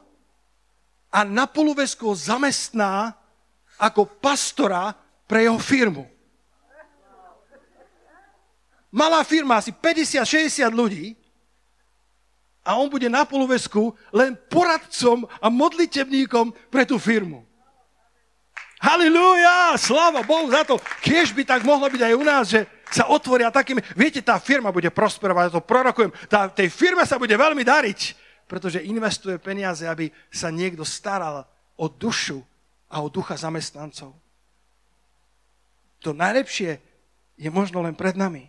a na polovezku ho zamestná ako pastora pre jeho firmu. Malá firma, asi 50-60 ľudí a on bude na polovezku len poradcom a modlitebníkom pre tú firmu. Halilúja, sláva Bohu za to. Kiež by tak mohlo byť aj u nás, že sa otvoria takými... Viete, tá firma bude prosperovať, ja to prorokujem. Tá, tej firme sa bude veľmi dariť, pretože investuje peniaze, aby sa niekto staral o dušu a o ducha zamestnancov. To najlepšie je možno len pred nami.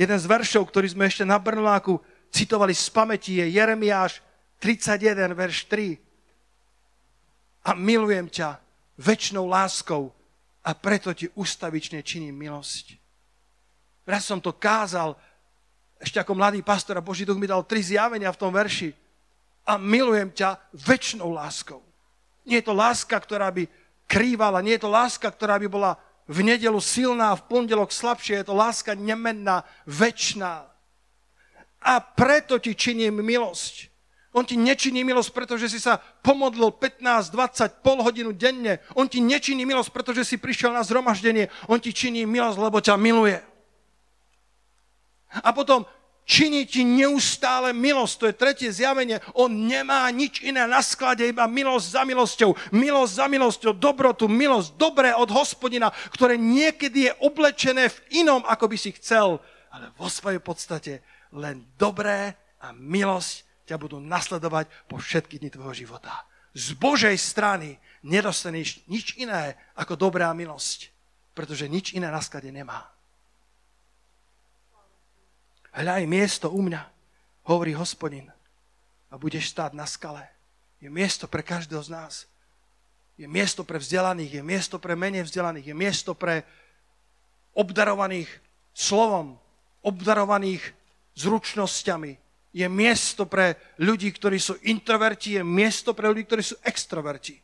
Jeden z veršov, ktorý sme ešte na Brnoláku citovali z pamäti, je Jeremiáš 31, verš 3 a milujem ťa väčšnou láskou a preto ti ustavične činím milosť. Raz som to kázal, ešte ako mladý pastor a Boží duch mi dal tri zjavenia v tom verši. A milujem ťa väčšnou láskou. Nie je to láska, ktorá by krývala, nie je to láska, ktorá by bola v nedelu silná, v pondelok slabšia, je to láska nemenná, väčšná. A preto ti činím milosť. On ti nečiní milosť, pretože si sa pomodlil 15, 20, pol hodinu denne. On ti nečiní milosť, pretože si prišiel na zhromaždenie. On ti činí milosť, lebo ťa miluje. A potom činí ti neustále milosť. To je tretie zjavenie. On nemá nič iné na sklade, iba milosť za milosťou. Milosť za milosťou, dobrotu, milosť, dobré od hospodina, ktoré niekedy je oblečené v inom, ako by si chcel. Ale vo svojej podstate len dobré a milosť ťa budú nasledovať po všetky dni tvojho života. Z Božej strany nedostaneš nič iné ako dobrá milosť, pretože nič iné na sklade nemá. Hľaj miesto u mňa, hovorí hospodin, a budeš stáť na skale. Je miesto pre každého z nás. Je miesto pre vzdelaných, je miesto pre menej vzdelaných, je miesto pre obdarovaných slovom, obdarovaných zručnosťami, je miesto pre ľudí, ktorí sú introverti, je miesto pre ľudí, ktorí sú extroverti.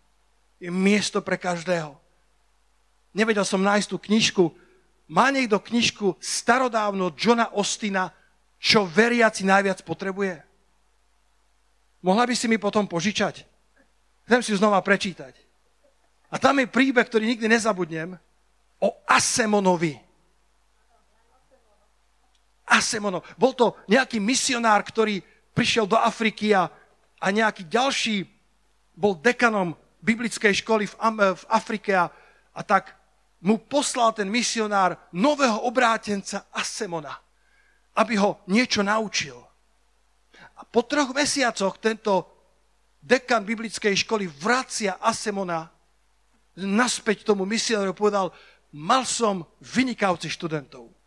Je miesto pre každého. Nevedel som nájsť tú knižku. Má niekto knižku starodávno Johna Ostina, čo veriaci najviac potrebuje? Mohla by si mi potom požičať? Chcem si ju znova prečítať. A tam je príbeh, ktorý nikdy nezabudnem, o Asemonovi. Asemono. Bol to nejaký misionár, ktorý prišiel do Afriky a, a nejaký ďalší bol dekanom biblickej školy v, v Afrike a, a tak mu poslal ten misionár nového obrátenca Asemona, aby ho niečo naučil. A po troch mesiacoch tento dekan biblickej školy vracia Asemona naspäť tomu misionáru povedal, mal som vynikajúcich študentov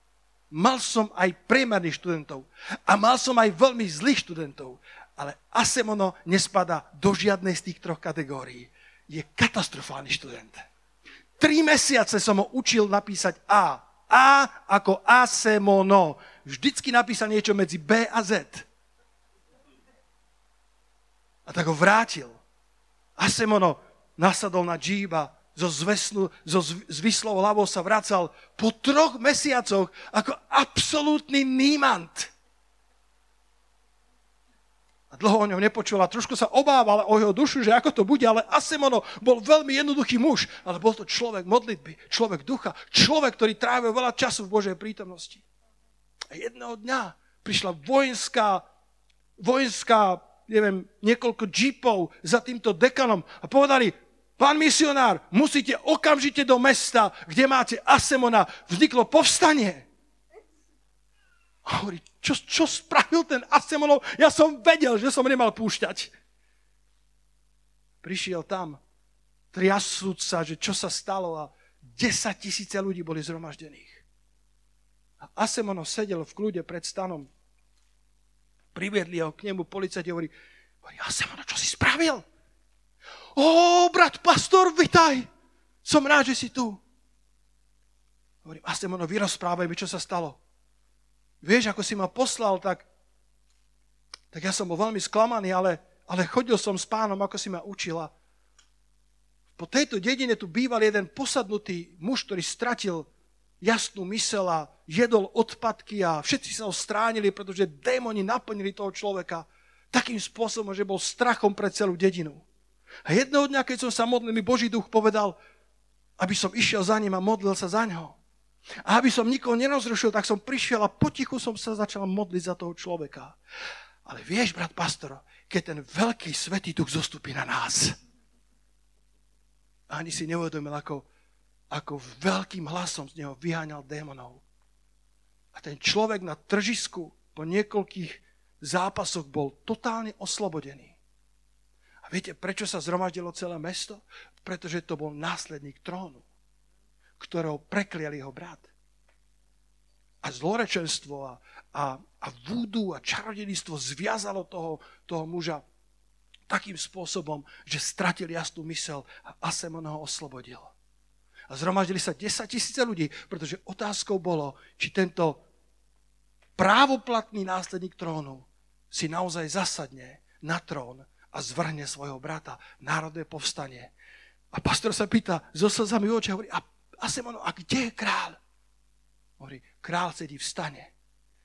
mal som aj priemerných študentov a mal som aj veľmi zlých študentov, ale Asemono nespada do žiadnej z tých troch kategórií. Je katastrofálny študent. Tri mesiace som ho učil napísať A. A ako Asemono. Vždycky napísal niečo medzi B a Z. A tak ho vrátil. Asemono nasadol na džíba, zo, zvesnu, zo zvislou hlavou sa vracal po troch mesiacoch ako absolútny nímant. A dlho o ňom nepočul a trošku sa obával o jeho dušu, že ako to bude, ale Asemono bol veľmi jednoduchý muž, ale bol to človek modlitby, človek ducha, človek, ktorý trávil veľa času v Božej prítomnosti. A jedného dňa prišla vojenská, vojenská, neviem, niekoľko džípov za týmto dekanom a povedali, Pán misionár, musíte okamžite do mesta, kde máte Asemona. Vzniklo povstanie. A hovorí, čo, čo spravil ten Asemonov? Ja som vedel, že som nemal púšťať. Prišiel tam, triasúc sa, že čo sa stalo a 10 tisíce ľudí boli zhromaždených. A Asemonov sedel v kľude pred stanom. Priviedli ho k nemu, policajti hovorí, hovorí Asemonov, čo si spravil? Ó, brat pastor, vitaj. Som rád, že si tu. Hovorím, Astemono, vyrozprávaj mi, čo sa stalo. Vieš, ako si ma poslal, tak, tak ja som bol veľmi sklamaný, ale, ale chodil som s pánom, ako si ma učila. Po tejto dedine tu býval jeden posadnutý muž, ktorý stratil jasnú mysel a jedol odpadky a všetci sa ho stránili, pretože démoni naplnili toho človeka. Takým spôsobom, že bol strachom pre celú dedinu. A jedného dňa, keď som sa modlil, mi Boží duch povedal, aby som išiel za ním a modlil sa za ňo. A aby som nikoho nerozrušil, tak som prišiel a potichu som sa začal modliť za toho človeka. Ale vieš, brat pastor, keď ten veľký svetý duch zostupí na nás, ani si neuvedomil, ako, ako veľkým hlasom z neho vyháňal démonov. A ten človek na tržisku po niekoľkých zápasoch bol totálne oslobodený. A viete, prečo sa zhromaždilo celé mesto? Pretože to bol následník trónu, ktorého preklial jeho brat. A zlorečenstvo a, a, a vúdu a čarodenistvo zviazalo toho, toho muža takým spôsobom, že stratil jasnú mysel a Asemon ho oslobodil. A zhromaždili sa 10 tisíce ľudí, pretože otázkou bolo, či tento právoplatný následník trónu si naozaj zasadne na trón a zvrhne svojho brata. Národné povstanie. A pastor sa pýta so slzami oči a hovorí, a Asemono, a kde je kráľ? Hovorí, kráľ sedí v stane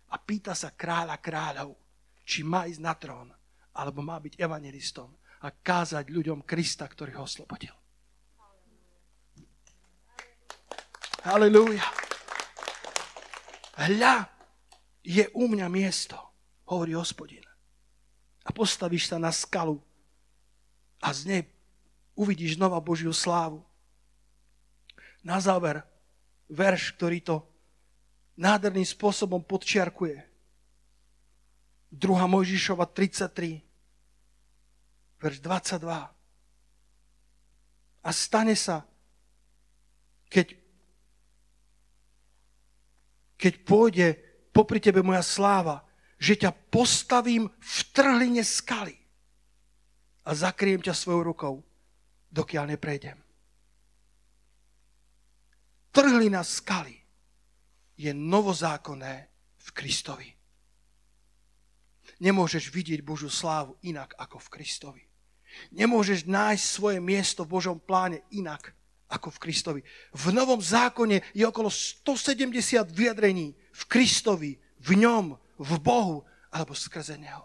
a pýta sa kráľa kráľov, či má ísť na trón alebo má byť evangelistom a kázať ľuďom Krista, ktorý ho oslobodil. Halelúja. Hľa, je u mňa miesto, hovorí hospodin. A postavíš sa na skalu a z nej uvidíš znova Božiu slávu. Na záver, verš, ktorý to nádherným spôsobom podčiarkuje. 2. Mojžišova 33 verš 22. A stane sa, keď, keď pôjde popri tebe moja sláva, že ťa postavím v trhline skaly a zakriem ťa svojou rukou, dokiaľ neprejdem. Trhlina skaly je novozákonné v Kristovi. Nemôžeš vidieť Božú slávu inak ako v Kristovi. Nemôžeš nájsť svoje miesto v Božom pláne inak ako v Kristovi. V Novom zákone je okolo 170 vyjadrení v Kristovi, v ňom, v Bohu alebo skrze Neho.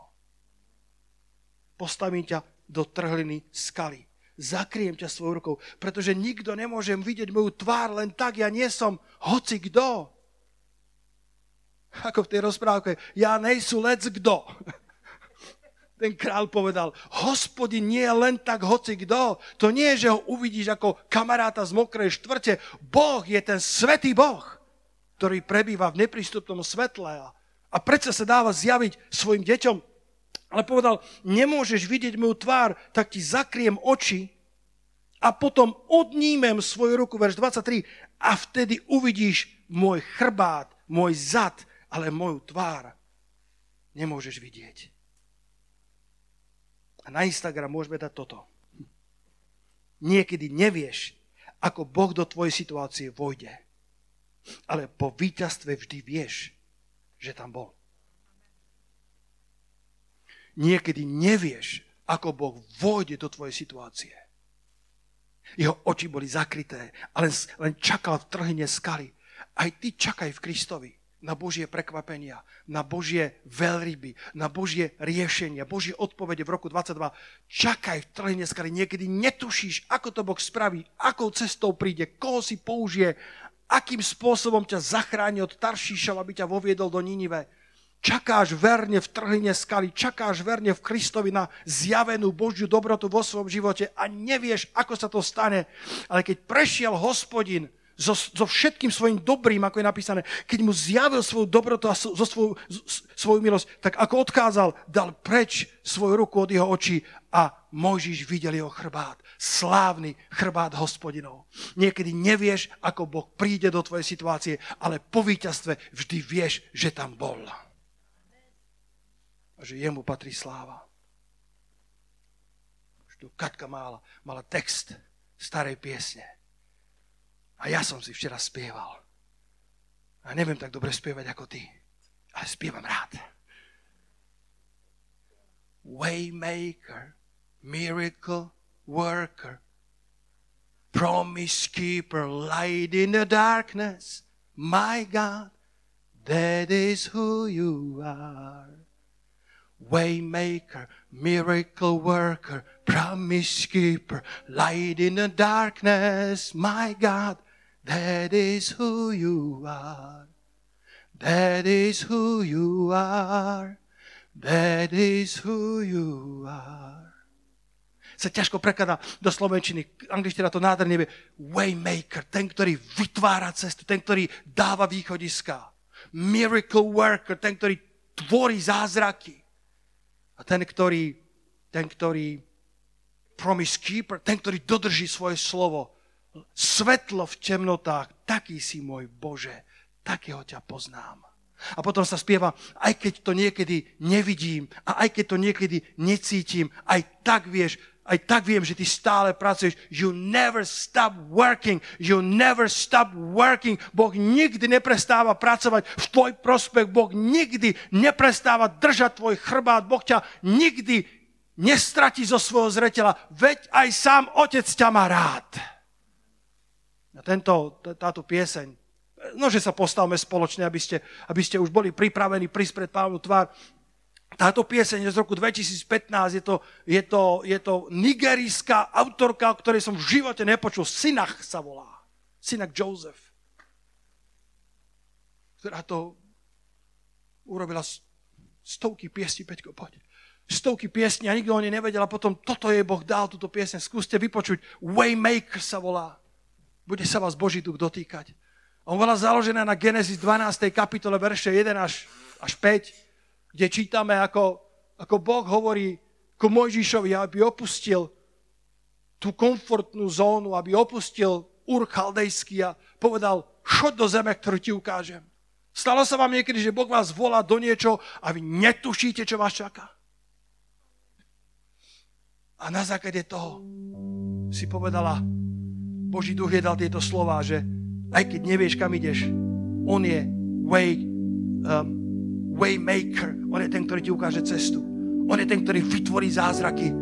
Postavím ťa do trhliny skaly. Zakriem ťa svojou rukou, pretože nikto nemôže vidieť moju tvár len tak, ja nie som hoci kto. Ako v tej rozprávke, ja nejsú lec kto ten král povedal, hospodin nie je len tak hoci kto. To nie je, že ho uvidíš ako kamaráta z mokrej štvrte. Boh je ten svetý Boh, ktorý prebýva v neprístupnom svetle. A predsa sa dáva zjaviť svojim deťom. Ale povedal, nemôžeš vidieť moju tvár, tak ti zakriem oči a potom odnímem svoju ruku, verš 23, a vtedy uvidíš môj chrbát, môj zad, ale moju tvár nemôžeš vidieť. A na Instagram môžeme dať toto. Niekedy nevieš, ako Boh do tvojej situácie vojde. Ale po víťazstve vždy vieš, že tam bol. Niekedy nevieš, ako Boh vojde do tvojej situácie. Jeho oči boli zakryté a len, čakal v trhine skaly. Aj ty čakaj v Kristovi na Božie prekvapenia, na Božie veľryby, na Božie riešenia, Božie odpovede v roku 22. Čakaj v trhline skaly. Niekedy netušíš, ako to Boh spraví, akou cestou príde, koho si použije, akým spôsobom ťa zachráni od Taršíšov, aby ťa voviedol do Ninive. Čakáš verne v trhline skaly, čakáš verne v Kristovi na zjavenú Božiu dobrotu vo svojom živote a nevieš, ako sa to stane. Ale keď prešiel hospodin, so, so všetkým svojim dobrým, ako je napísané, keď mu zjavil svoju dobrotu a so, so svoju, svoju milosť, tak ako odkázal, dal preč svoju ruku od jeho očí a Mojžiš videl jeho chrbát. Slávny chrbát hospodinov. Niekedy nevieš, ako Boh príde do tvojej situácie, ale po víťazstve vždy vieš, že tam bol. A že jemu patrí sláva. Už tu Katka mala, mala text starej piesne a ja som si včera spieval. A neviem tak dobre spievať ako ty, ale spievam rád. Waymaker, miracle worker, promise keeper, light in the darkness. My God, that is who you are. Waymaker, miracle worker, promise keeper, light in the darkness, my God, that is who you are. That is who you are. That is who you are. Sa ťažko prekladá do slovenčiny. Angličtina to nádherne vie. Waymaker, ten, ktorý vytvára cestu, ten, ktorý dáva východiska. Miracle worker, ten, ktorý tvorí zázraky. A ten, ktorý, ten, ktorý promise keeper, ten, ktorý dodrží svoje slovo. Svetlo v temnotách, taký si môj Bože, takého ťa poznám. A potom sa spieva, aj keď to niekedy nevidím a aj keď to niekedy necítim, aj tak vieš, aj tak viem, že ty stále pracuješ. You never stop working. You never stop working. Boh nikdy neprestáva pracovať v tvoj prospech. Boh nikdy neprestáva držať tvoj chrbát. Boh ťa nikdy nestratí zo svojho zretela. Veď aj sám otec ťa má rád. Tento, táto pieseň, no, že sa postavme spoločne, aby ste, aby ste už boli pripravení prísť pred pánu tvár. Táto pieseň je z roku 2015, je to, je to, je to nigerijská autorka, o ktorej som v živote nepočul. Synach sa volá. Synak Joseph. Ktorá to urobila stovky piesní, Peťko, poď. Stovky piesní a nikto o nej nevedel a potom toto jej Boh dal, túto piesň. Skúste vypočuť. Waymaker sa volá. Bude sa vás Boží duch dotýkať. On bola založená na Genesis 12. kapitole, verše 1 až, až 5 kde čítame, ako, ako Boh hovorí ku Mojžišovi, aby opustil tú komfortnú zónu, aby opustil Ur Chaldejský a povedal, chod do zeme, ktorú ti ukážem. Stalo sa vám niekedy, že Boh vás volá do niečo a vy netušíte, čo vás čaká? A na základe toho si povedala, Boží duch je dal tieto slova, že aj keď nevieš, kam ideš, on je way, um, waymaker. On je ten, ktorý ti ukáže cestu. On je ten, ktorý vytvorí zázraky.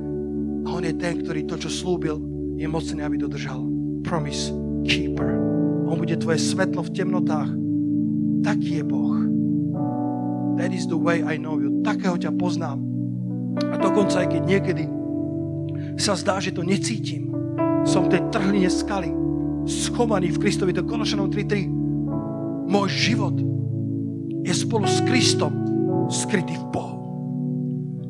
A on je ten, ktorý to, čo slúbil, je mocný, aby dodržal. Promise keeper. On bude tvoje svetlo v temnotách. Taký je Boh. That is the way I know you. Takého ťa poznám. A dokonca aj keď niekedy sa zdá, že to necítim, som v tej trhline skaly, schovaný v Kristovi, to Kološanom 3.3. Môj život je spolu s Kristom skrytý v Bohu.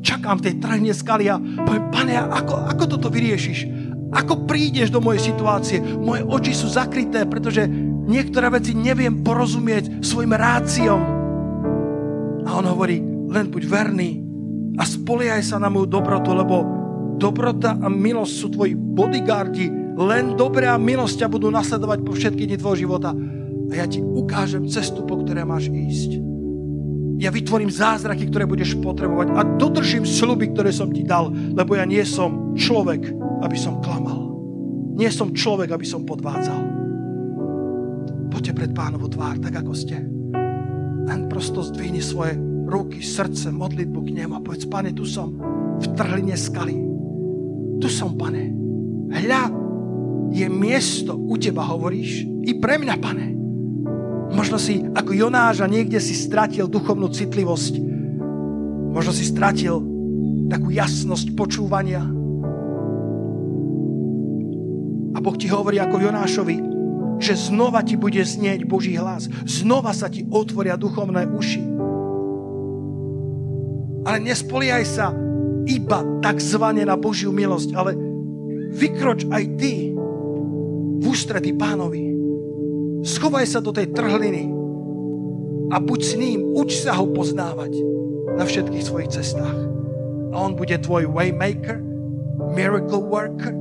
Čakám v tej trhne skaly a poviem, pane, ako, ako toto vyriešiš? Ako prídeš do mojej situácie? Moje oči sú zakryté, pretože niektoré veci neviem porozumieť svojim ráciom. A on hovorí, len buď verný a spoliehaj sa na moju dobrotu, lebo dobrota a milosť sú tvoji bodyguardi. Len dobré a milosť ťa budú nasledovať po všetky dni tvojho života a ja ti ukážem cestu, po ktoré máš ísť. Ja vytvorím zázraky, ktoré budeš potrebovať a dodržím sluby, ktoré som ti dal, lebo ja nie som človek, aby som klamal. Nie som človek, aby som podvádzal. Poďte pred pánovu tvár, tak ako ste. Len prosto zdvihni svoje ruky, srdce, modlitbu k nemu a povedz, pane, tu som v trhline skaly. Tu som, pane. Hľa, je miesto u teba, hovoríš, i pre mňa, pane. Možno si ako Jonáš a niekde si stratil duchovnú citlivosť. Možno si stratil takú jasnosť počúvania. A Boh ti hovorí ako Jonášovi, že znova ti bude znieť Boží hlas. Znova sa ti otvoria duchovné uši. Ale nespoliaj sa iba takzvané na Božiu milosť, ale vykroč aj ty v ústretí pánovi. Schovaj sa do tej trhliny a buď s ním, uč sa ho poznávať na všetkých svojich cestách. A on bude tvoj waymaker, miracle worker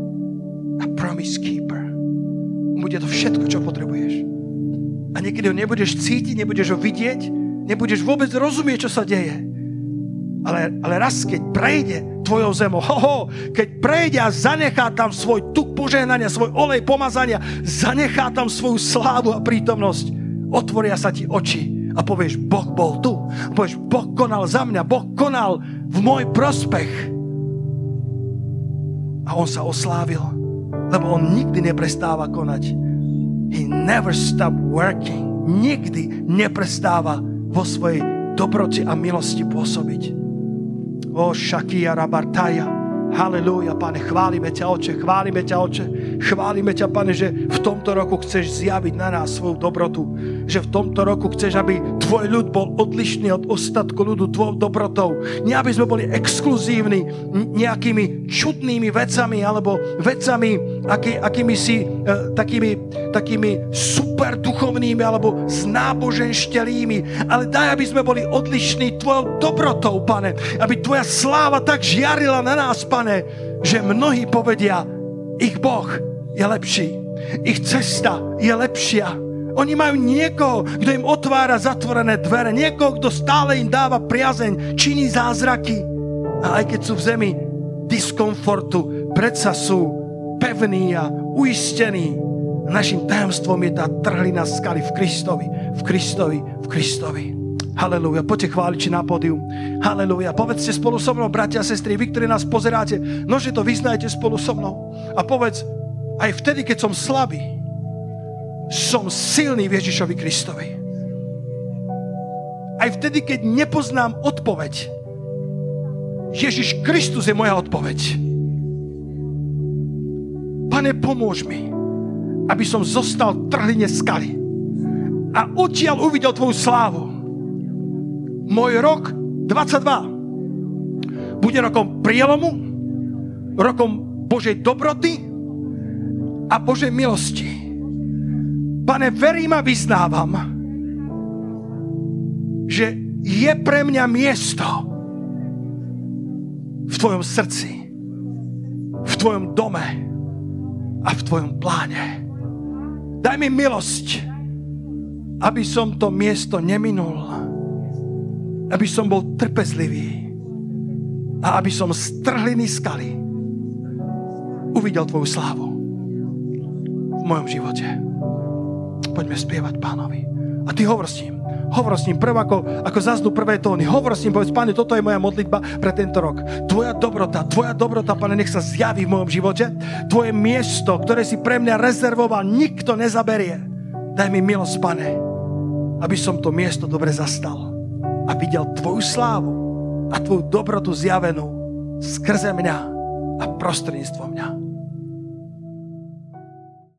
a promise keeper. On bude to všetko, čo potrebuješ. A niekedy ho nebudeš cítiť, nebudeš ho vidieť, nebudeš vôbec rozumieť, čo sa deje. Ale, ale raz, keď prejde tvojou zemou, ho, ho, keď prejde a zanechá tam svoj tuk požehnania, svoj olej pomazania, zanechá tam svoju slávu a prítomnosť, otvoria sa ti oči a povieš, Boh bol tu. Povieš, Boh konal za mňa, Boh konal v môj prospech. A on sa oslávil, lebo on nikdy neprestáva konať. He never stop working. Nikdy neprestáva vo svojej dobroci a milosti pôsobiť. Oh, Shakia Rabartaya. Halelúja, Pane, chválime ťa, Oče, chválime ťa, Oče. Chválime ťa, Pane, že v tomto roku chceš zjaviť na nás svoju dobrotu. Že v tomto roku chceš, aby tvoj ľud bol odlišný od ostatku ľudu tvojou dobrotou. Nie, aby sme boli exkluzívni nejakými čudnými vecami alebo vecami, aký, akými si, e, takými, takými super duchovnými alebo znáboženštelými. Ale daj, aby sme boli odlišní tvojou dobrotou, Pane. Aby tvoja sláva tak žiarila na nás, Pane pane, že mnohí povedia, ich Boh je lepší. Ich cesta je lepšia. Oni majú niekoho, kto im otvára zatvorené dvere, niekoho, kto stále im dáva priazeň, činí zázraky. A aj keď sú v zemi diskomfortu, predsa sú pevní a uistení. Našim tajomstvom je tá trhlina skaly v Kristovi, v Kristovi, v Kristovi. Halelúja. Poďte chváliči na pódium. Halelúja. Povedzte spolu so mnou, bratia a sestry, vy, ktorí nás pozeráte, nože to vyznajte spolu so mnou. A povedz, aj vtedy, keď som slabý, som silný v Ježišovi Kristovi. Aj vtedy, keď nepoznám odpoveď, Ježiš Kristus je moja odpoveď. Pane, pomôž mi, aby som zostal trhline skaly a odtiaľ uvidel Tvoju slávu môj rok 22 bude rokom prielomu, rokom Božej dobroty a Božej milosti. Pane, verím a vyznávam, že je pre mňa miesto v Tvojom srdci, v Tvojom dome a v Tvojom pláne. Daj mi milosť, aby som to miesto neminul aby som bol trpezlivý a aby som z trhliny skaly uvidel Tvoju slávu v mojom živote. Poďme spievať pánovi. A ty hovor s ním. Hovor s ním prv ako, ako zaznú prvé tóny. Hovor s ním, povedz, páne, toto je moja modlitba pre tento rok. Tvoja dobrota, tvoja dobrota, pane, nech sa zjaví v mojom živote. Tvoje miesto, ktoré si pre mňa rezervoval, nikto nezaberie. Daj mi milosť, pane, aby som to miesto dobre zastal a videl Tvoju slávu a Tvoju dobrotu zjavenú skrze mňa a prostredníctvom mňa.